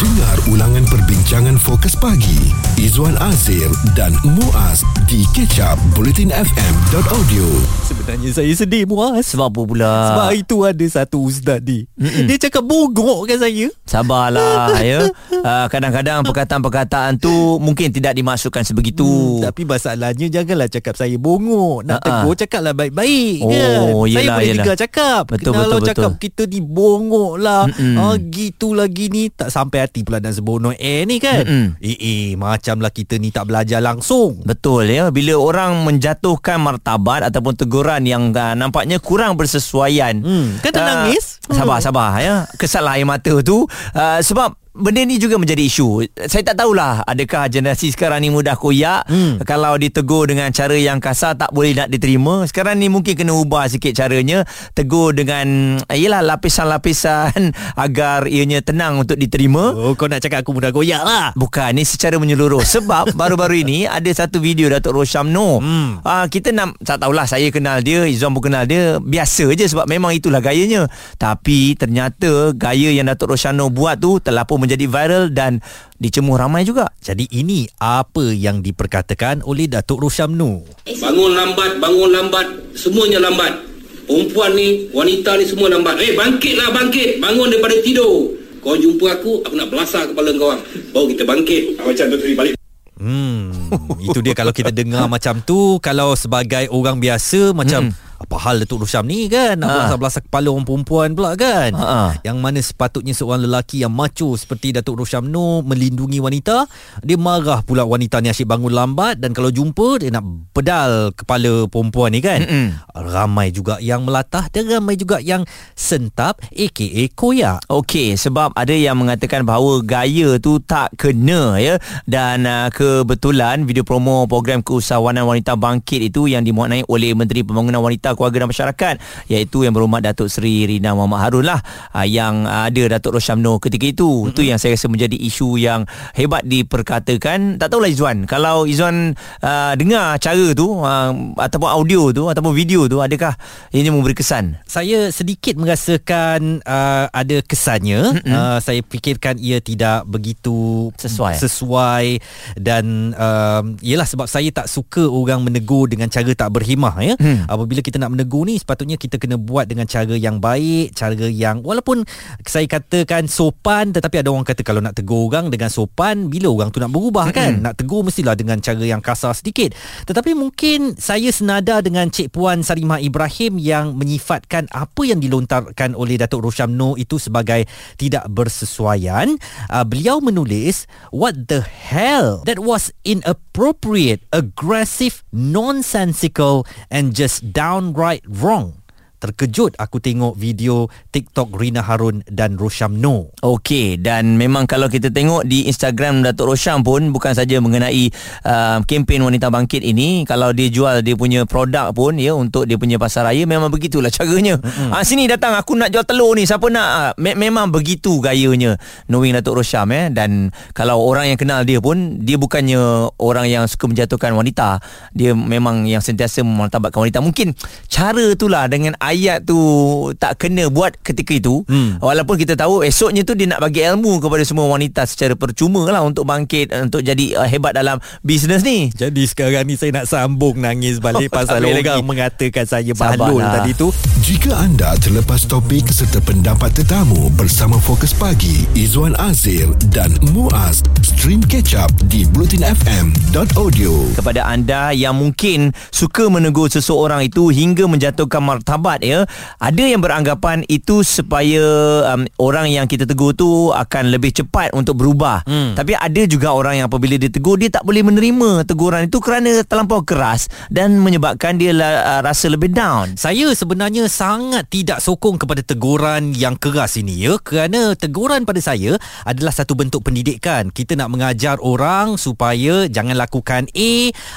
Dengar ulangan perbincangan fokus pagi Izwan Azir dan Muaz di kecap bulletinfm.audio Sebenarnya saya sedih Muaz Sebab apa pula? Sebab hari tu ada satu ustaz ni Mm-mm. Dia cakap bogok kan saya Sabarlah ya. Uh, kadang-kadang perkataan-perkataan tu mungkin tidak dimasukkan sebegitu. hmm, Tapi masalahnya Janganlah cakap saya bongok Nak Ha-ha. tegur cakaplah baik-baik Oh, kan? Saya yelah, boleh yelah. tinggal cakap Betul, Kalau betul, cakap betul. kita ni bongok lah Mm-mm. ah, Gitu lagi ni Tak sampai hati pula Dan sebono air ni kan Mm-mm. Eh eh Macam lah kita ni tak belajar langsung Betul ya. Bila orang menjatuhkan martabat ataupun teguran yang uh, nampaknya kurang bersesuaian. Hmm, kan Ah, nangis? Sabar sabar ya. Kesal air mata tu uh, sebab Benda ni juga menjadi isu. Saya tak tahulah adakah generasi sekarang ni mudah koyak. Hmm. Kalau ditegur dengan cara yang kasar tak boleh nak diterima. Sekarang ni mungkin kena ubah sikit caranya. Tegur dengan yalah lapisan-lapisan agar ianya tenang untuk diterima. Oh kau nak cakap aku mudah goyak lah Bukan Ni secara menyeluruh Sebab baru-baru ini Ada satu video Datuk Rosyamno Hmm. uh, Kita nak Tak tahulah Saya kenal dia Izzuan pun kenal dia Biasa je Sebab memang itulah gayanya Tapi ternyata Gaya yang Datuk Rosyamno buat tu Telah pun menjadi viral Dan dicemuh ramai juga Jadi ini apa yang diperkatakan oleh Datuk Rosyamnu Bangun lambat, bangun lambat, semuanya lambat. Perempuan ni, wanita ni semua lambat. Eh, bangkitlah, bangkit. Bangun daripada tidur. Kau jumpa aku, aku nak belasah kepala kau. orang. Baru kita bangkit. Macam tu tadi balik. Hmm, itu dia kalau kita dengar macam tu, kalau sebagai orang biasa macam apa hal Datuk Rosyam ni kan nak Ha. belasah-belasah kepala orang perempuan pula kan. Ha. Yang mana sepatutnya seorang lelaki yang macho seperti Datuk Rosyam Nur melindungi wanita, dia marah pula wanita ni asyik bangun lambat dan kalau jumpa dia nak pedal kepala perempuan ni kan. Mm-mm. Ramai juga yang melatah dan ramai juga yang sentap aka koyak. Okey, sebab ada yang mengatakan bahawa gaya tu tak kena ya dan uh, kebetulan video promo program keusahawanan wanita bangkit itu yang dimuatnai oleh Menteri Pembangunan Wanita Keluarga dan Masyarakat iaitu yang berhormat Datuk Seri Rina Muhammad Harun lah uh, yang ada Datuk Rosyamno ketika itu. Itu yang saya rasa menjadi isu yang hebat diperkatakan. Tak tahulah Izzuan, kalau Izzuan uh, dengar cara tu uh, ataupun audio tu ataupun video tu adakah ianya memberi kesan? saya sedikit merasakan uh, ada kesannya uh, saya fikirkan ia tidak begitu Sesuai. sesuai dan uh, ialah sebab saya tak suka orang menegur dengan cara tak berhemah ya Hmm. apabila kita nak menegur ni sepatutnya kita kena buat dengan cara yang baik cara yang walaupun saya katakan sopan tetapi ada orang kata kalau nak tegur orang dengan sopan bila orang tu nak berubah kan nak tegur mestilah dengan cara yang kasar sedikit tetapi mungkin saya senada dengan Cik Puan Sarimah Ibrahim yang menyifatkan apa yang dilontarkan oleh Datuk Rosyamno itu sebagai tidak bersesuaian. Uh, beliau menulis, What the hell? That was inappropriate, aggressive, nonsensical and just downright wrong. Terkejut aku tengok video TikTok Rina Harun dan Rosyamno. Okey dan memang kalau kita tengok di Instagram Datuk Rosyam pun bukan saja mengenai uh, kempen wanita bangkit ini kalau dia jual dia punya produk pun ya untuk dia punya pasar raya memang begitulah caranya. Mm-hmm. Ah sini datang aku nak jual telur ni siapa nak Ah, me- memang begitu gayanya knowing Datuk Rosyam eh dan kalau orang yang kenal dia pun dia bukannya orang yang suka menjatuhkan wanita dia memang yang sentiasa memartabatkan wanita mungkin cara itulah dengan ayat tu tak kena buat ketika itu Hmm. Walaupun kita tahu esoknya tu dia nak bagi ilmu kepada semua wanita secara percuma lah untuk bangkit untuk jadi uh, hebat dalam bisnes ni. Jadi sekarang ni saya nak sambung nangis balik Oh, pasal orang lagi. mengatakan saya Sabarlah. balul tadi tu. Jika anda terlepas topik serta pendapat tetamu bersama Fokus Pagi Izwan Azir dan Muaz stream catch up di bulletinfm.audio kepada anda yang mungkin suka menegur seseorang itu hingga menjatuhkan martabat ya ada yang beranggapan itu supaya um, orang yang kita tegur tu akan lebih cepat untuk berubah Hmm. tapi ada juga orang yang apabila ditegur dia tak boleh menerima teguran itu kerana terlampau keras dan menyebabkan dia la, uh, rasa lebih down Saya sebenarnya sangat tidak sokong kepada teguran yang keras ini ya kerana teguran pada saya adalah satu bentuk pendidikan. Kita nak mengajar orang supaya jangan lakukan A,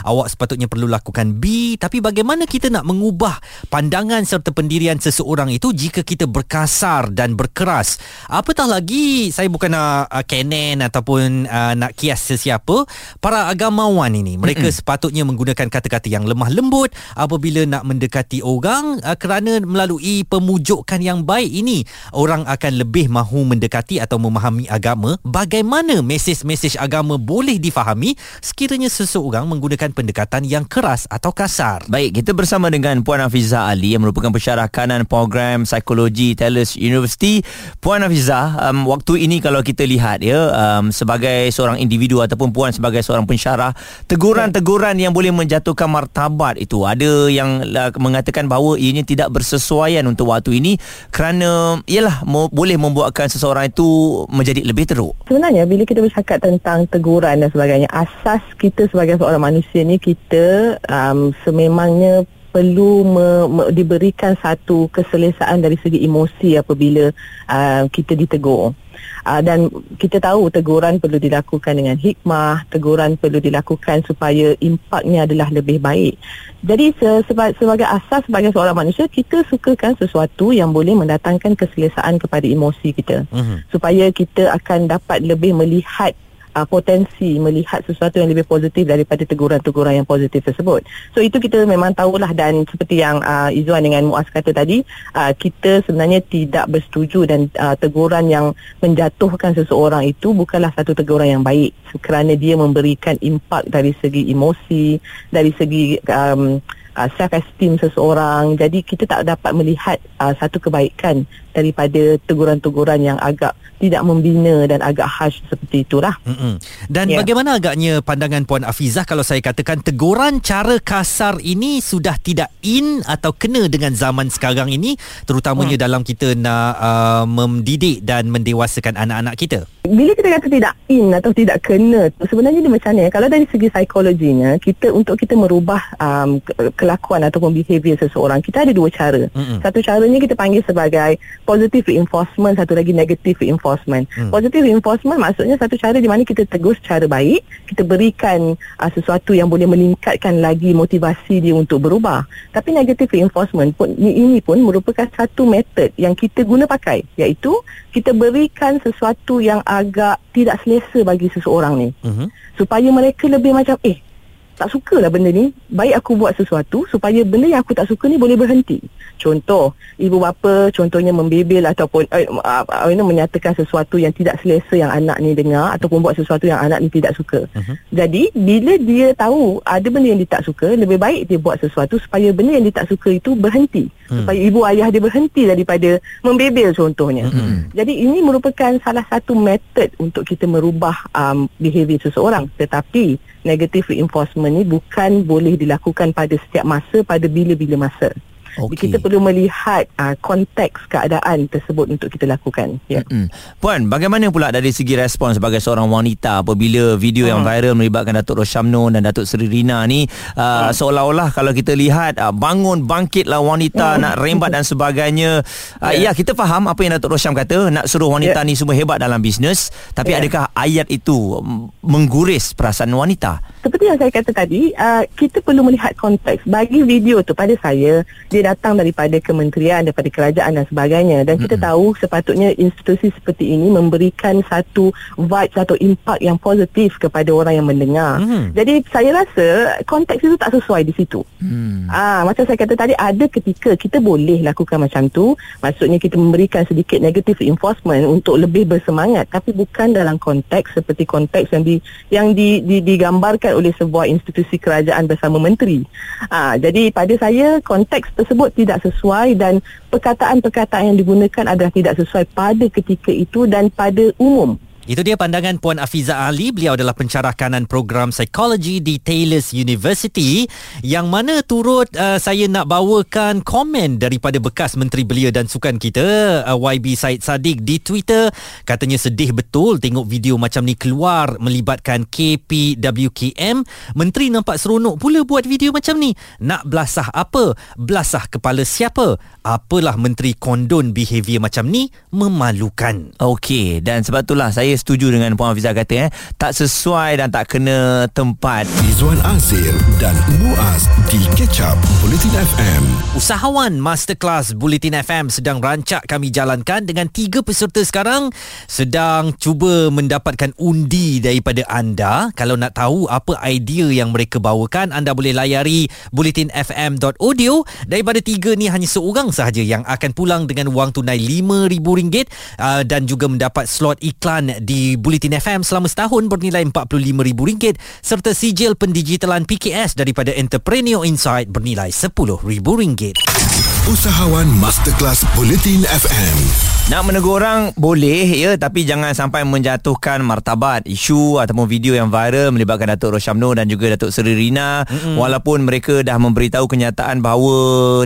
awak sepatutnya perlu lakukan B, tapi bagaimana kita nak mengubah pandangan serta pendirian seseorang itu jika kita berkasar dan berkeras. Apatah lagi saya bukan nak uh, kenen ataupun uh, nak kias sesiapa, para agamawan ini mereka mm-hmm. sepatutnya menggunakan kata-kata yang lemah lembut apabila nak mendekati orang uh, kerana melalui pemujukan yang baik ini orang akan lebih mahu mendekati atau memahami agama. Bagaimana mesej-mesej agama boleh difahami sekiranya seseorang menggunakan pendekatan yang keras atau kasar. Baik, kita bersama dengan Puan Hafiza Ali yang merupakan pensyarah kanan program psikologi Taylor's University. Puan Hafiza, um, waktu ini kalau kita lihat ya um, sebagai seorang individu ataupun puan sebagai seorang pensyarah, teguran-teguran yang boleh menjatuhkan martabat itu ada yang uh, mengatakan bahawa ianya tidak bersesuaian untuk waktu ini kerana ialah mo- boleh membuatkan seseorang itu menjadi lebih teruk. Sebenarnya bila kita bercakap tentang teguran dan sebagainya, asas kita sebagai seorang manusia ni kita um, sememangnya perlu me, me, diberikan satu keselesaan dari segi emosi apabila uh, kita ditegur. Uh, dan kita tahu teguran perlu dilakukan dengan hikmah, teguran perlu dilakukan supaya impaknya adalah lebih baik. Jadi se, seba, sebagai asas sebagai seorang manusia kita sukakan sesuatu yang boleh mendatangkan keselesaan kepada emosi kita. Uh-huh. Supaya kita akan dapat lebih melihat uh, potensi melihat sesuatu yang lebih positif daripada teguran-teguran yang positif tersebut. So itu kita memang tahulah dan seperti yang uh, Izzuan dengan Muaz kata tadi, uh, kita sebenarnya tidak bersetuju dan uh, teguran yang menjatuhkan seseorang itu bukanlah satu teguran yang baik kerana dia memberikan impak dari segi emosi, dari segi um, uh, self esteem seseorang jadi kita tak dapat melihat uh, satu kebaikan daripada teguran-teguran yang agak tidak membina dan agak harsh seperti itulah. Mm-mm. Dan yeah. bagaimana agaknya pandangan Puan Afizah kalau saya katakan teguran cara kasar ini sudah tidak in atau kena dengan zaman sekarang ini terutamanya mm. dalam kita nak uh, mendidik dan mendewasakan anak-anak kita? Bila kita kata tidak in atau tidak kena sebenarnya dia macam ni kalau dari segi psikologinya kita untuk kita merubah um, kelakuan ataupun behavior seseorang kita ada dua cara. Mm-mm. Satu caranya kita panggil sebagai positive reinforcement satu lagi negative reinforcement. Hmm. Positive reinforcement maksudnya satu cara di mana kita tegur secara baik, kita berikan uh, sesuatu yang boleh meningkatkan lagi motivasi dia untuk berubah. Tapi negative reinforcement pun ini pun merupakan satu metod yang kita guna pakai iaitu kita berikan sesuatu yang agak tidak selesa bagi seseorang ni. Hmm. Supaya mereka lebih macam eh tak sukalah benda ni. Baik aku buat sesuatu supaya benda yang aku tak suka ni boleh berhenti. Contoh ibu bapa contohnya membebel ataupun uh, uh, you know, menyatakan sesuatu yang tidak selesa yang anak ni dengar ataupun buat sesuatu yang anak ni tidak suka. Uh-huh. jadi bila dia tahu ada benda yang dia tak suka lebih baik dia buat sesuatu supaya benda yang dia tak suka itu berhenti uh-huh. supaya ibu ayah dia berhenti daripada membebel contohnya uh-huh. jadi ini merupakan salah satu metod untuk kita merubah um, behavior seseorang tetapi negative reinforcement ni bukan boleh dilakukan pada setiap masa pada bila-bila masa. Okay. Kita perlu melihat uh, konteks keadaan tersebut untuk kita lakukan. Ya. Mm-hmm. Puan, bagaimana pula dari segi respon sebagai seorang wanita apabila video yang hmm. viral melibatkan Datuk Roshamno dan Datuk Seri Rina ni uh, hmm. seolah-olah kalau kita lihat uh, bangun bangkitlah wanita hmm. nak rembat dan sebagainya. Uh, yeah. Ya, kita faham apa yang Datuk Rosham kata nak suruh wanita yeah. ni semua hebat dalam bisnes, tapi yeah. adakah ayat itu mengguris perasaan wanita? Seperti yang saya kata tadi, uh, kita perlu melihat konteks. Bagi video tu pada saya, dia datang daripada kementerian, daripada kerajaan dan sebagainya. Dan kita mm-hmm. tahu sepatutnya institusi seperti ini memberikan satu vibe, satu impak yang positif kepada orang yang mendengar. Mm-hmm. Jadi saya rasa konteks itu tak sesuai di situ. Mm. Ah, macam saya kata tadi, ada ketika kita boleh lakukan macam tu. Maksudnya kita memberikan sedikit negative reinforcement untuk lebih bersemangat. Tapi bukan dalam konteks seperti konteks yang di, yang di, di, digambarkan oleh sebuah institusi kerajaan bersama menteri. Ah, jadi pada saya konteks tersebut tersebut tidak sesuai dan perkataan-perkataan yang digunakan adalah tidak sesuai pada ketika itu dan pada umum. Itu dia pandangan Puan Afiza Ali. Beliau adalah pencarah kanan program psikologi di Taylor's University yang mana turut uh, saya nak bawakan komen daripada bekas Menteri Belia dan Sukan kita uh, YB Said Sadiq di Twitter. Katanya sedih betul tengok video macam ni keluar melibatkan KPWKM. Menteri nampak seronok pula buat video macam ni. Nak belasah apa? Belasah kepala siapa? Apalah menteri kondon behavior macam ni memalukan. Okey dan sebab itulah saya setuju dengan Puan Hafiza kata eh tak sesuai dan tak kena tempat. Izwan Azir dan Muaz di Catch Up Bulletin FM. Usahawan Masterclass Bulletin FM sedang rancak kami jalankan dengan tiga peserta sekarang sedang cuba mendapatkan undi daripada anda. Kalau nak tahu apa idea yang mereka bawakan, anda boleh layari bulletinfm.audio. Daripada tiga ni hanya seorang sahaja yang akan pulang dengan wang tunai RM5,000 uh, dan juga mendapat slot iklan di Bulletin FM selama setahun bernilai RM45,000 serta sijil pendigitalan PKS daripada Entrepreneur Insight bernilai RM10,000. Usahawan Masterclass Bulletin FM. Nak menegur orang boleh ya tapi jangan sampai menjatuhkan martabat isu ataupun video yang viral melibatkan Datuk Roshamno dan juga Datuk Seri Rina mm-hmm. walaupun mereka dah memberitahu kenyataan bahawa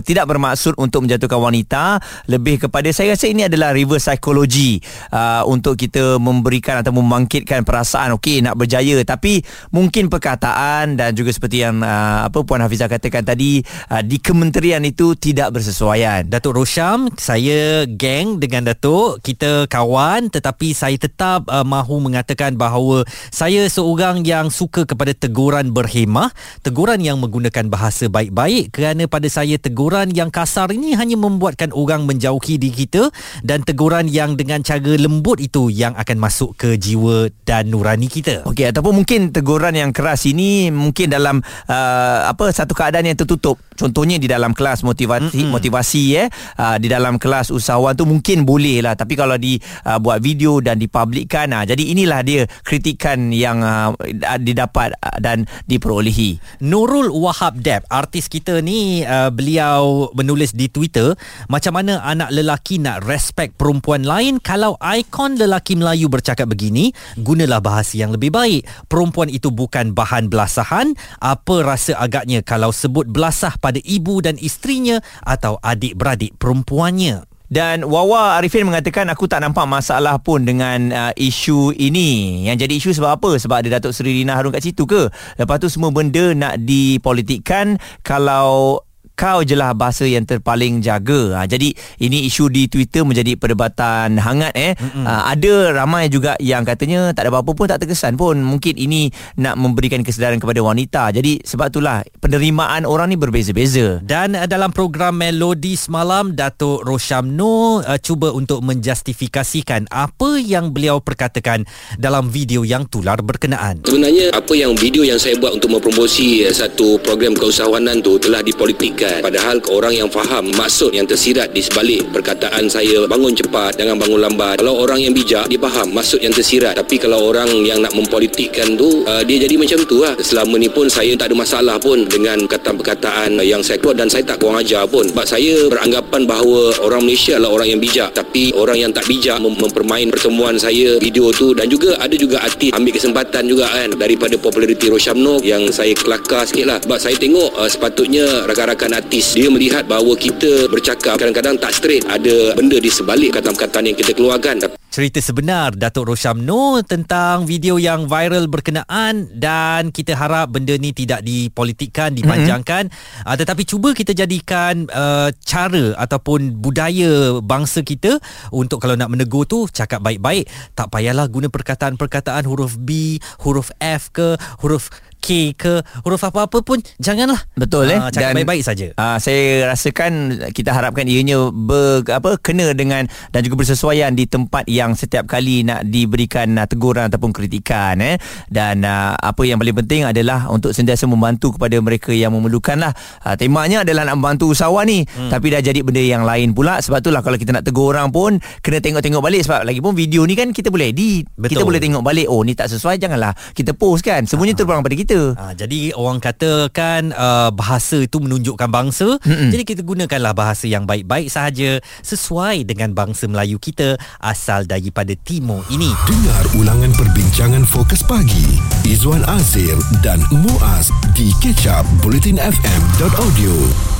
tidak bermaksud untuk menjatuhkan wanita lebih kepada saya rasa ini adalah reverse psychology uh, untuk kita memberikan atau membangkitkan perasaan okey nak berjaya tapi mungkin perkataan dan juga seperti yang uh, apa puan Hafizah katakan tadi uh, di kementerian itu tidak bersesuaian Datuk Rosham, saya geng dengan Datuk, kita kawan tetapi saya tetap uh, mahu mengatakan bahawa saya seorang yang suka kepada teguran berhemah, teguran yang menggunakan bahasa baik-baik kerana pada saya teguran yang kasar ini hanya membuatkan orang menjauhi diri kita dan teguran yang dengan cara lembut itu yang akan masuk ke jiwa dan nurani kita. Okey ataupun mungkin teguran yang keras ini mungkin dalam uh, apa satu keadaan yang tertutup. Contohnya di dalam kelas motivasi mm-hmm. Motivasi eh uh, di dalam kelas usahawan tu mungkin boleh lah tapi kalau di uh, buat video dan dipublikkan uh, jadi inilah dia kritikan yang uh, didapat uh, dan diperolehi. Nurul Wahab Deb, artis kita ni uh, beliau menulis di Twitter macam mana anak lelaki nak respect perempuan lain kalau ikon lelaki Melayu bercakap begini, gunalah bahasa yang lebih baik. Perempuan itu bukan bahan belasahan, apa rasa agaknya kalau sebut belasah pada ibu dan isterinya atau adik-beradik perempuannya. Dan Wawa Arifin mengatakan aku tak nampak masalah pun dengan uh, isu ini. Yang jadi isu sebab apa? Sebab ada Datuk Seri Rina Harun kat situ ke? Lepas tu semua benda nak dipolitikkan kalau kau je lah bahasa yang terpaling jaga. Ha, jadi ini isu di Twitter menjadi perdebatan hangat eh. Ha, ada ramai juga yang katanya tak ada apa-apa pun tak terkesan pun. Mungkin ini nak memberikan kesedaran kepada wanita. Jadi sebab itulah penerimaan orang ni berbeza-beza. Dan uh, dalam program Melodi semalam Datuk Roshamno uh, cuba untuk menjustifikasikan apa yang beliau perkatakan dalam video yang tular berkenaan. Sebenarnya apa yang video yang saya buat untuk mempromosi eh, satu program keusahawanan tu telah dipolitikkan. Padahal orang yang faham maksud yang tersirat di sebalik perkataan saya bangun cepat jangan bangun lambat. Kalau orang yang bijak dia faham maksud yang tersirat. Tapi kalau orang yang nak mempolitikkan tu uh, dia jadi macam tu lah. Selama ni pun saya tak ada masalah pun dengan perkataan-perkataan yang saya keluar dan saya tak kurang ajar pun. Sebab saya beranggapan bahawa orang Malaysia adalah orang yang bijak. Tapi orang yang tak bijak mem- mempermain pertemuan saya video tu dan juga ada juga artis ambil kesempatan juga kan daripada populariti Roshamno yang saya kelakar sikit lah. Sebab saya tengok uh, sepatutnya rakan-rakan artis. Dia melihat bahawa kita bercakap kadang-kadang tak straight. Ada benda di sebalik kata-kata yang kita keluarkan. Cerita sebenar Datuk Roshamno tentang video yang viral berkenaan dan kita harap benda ni tidak dipolitikkan, dipanjangkan. Mm-hmm. uh, tetapi cuba kita jadikan uh, cara ataupun budaya bangsa kita untuk kalau nak menegur tu cakap baik-baik. Tak payahlah guna perkataan-perkataan huruf B, huruf F ke huruf K ke huruf apa-apa pun janganlah. Betul eh? uh, cakap dan baik-baik saja. uh, saya rasakan kita harapkan ianya ber, apa kena dengan dan juga bersesuaian di tempat yang setiap kali nak diberikan uh, teguran ataupun kritikan eh? Dan uh, apa yang paling penting adalah untuk sentiasa membantu kepada mereka yang memerlukan lah uh, temanya adalah nak membantu usahawan ni. Hmm. tapi dah jadi benda yang lain pula. Sebab itulah kalau kita nak tegur orang pun kena tengok-tengok balik. Sebab lagi pun video ni kan kita boleh edit kita boleh tengok balik oh ni tak sesuai janganlah kita post kan? Semuanya uh terbang pada kita kita. Ha, jadi orang katakan uh, bahasa itu menunjukkan bangsa. Mm-mm. Jadi kita gunakanlah bahasa yang baik-baik sahaja sesuai dengan bangsa Melayu kita asal daripada timur ini. Dengar ulangan perbincangan fokus pagi Izwan Azir dan Muaz di kecap bulletinfm.audio.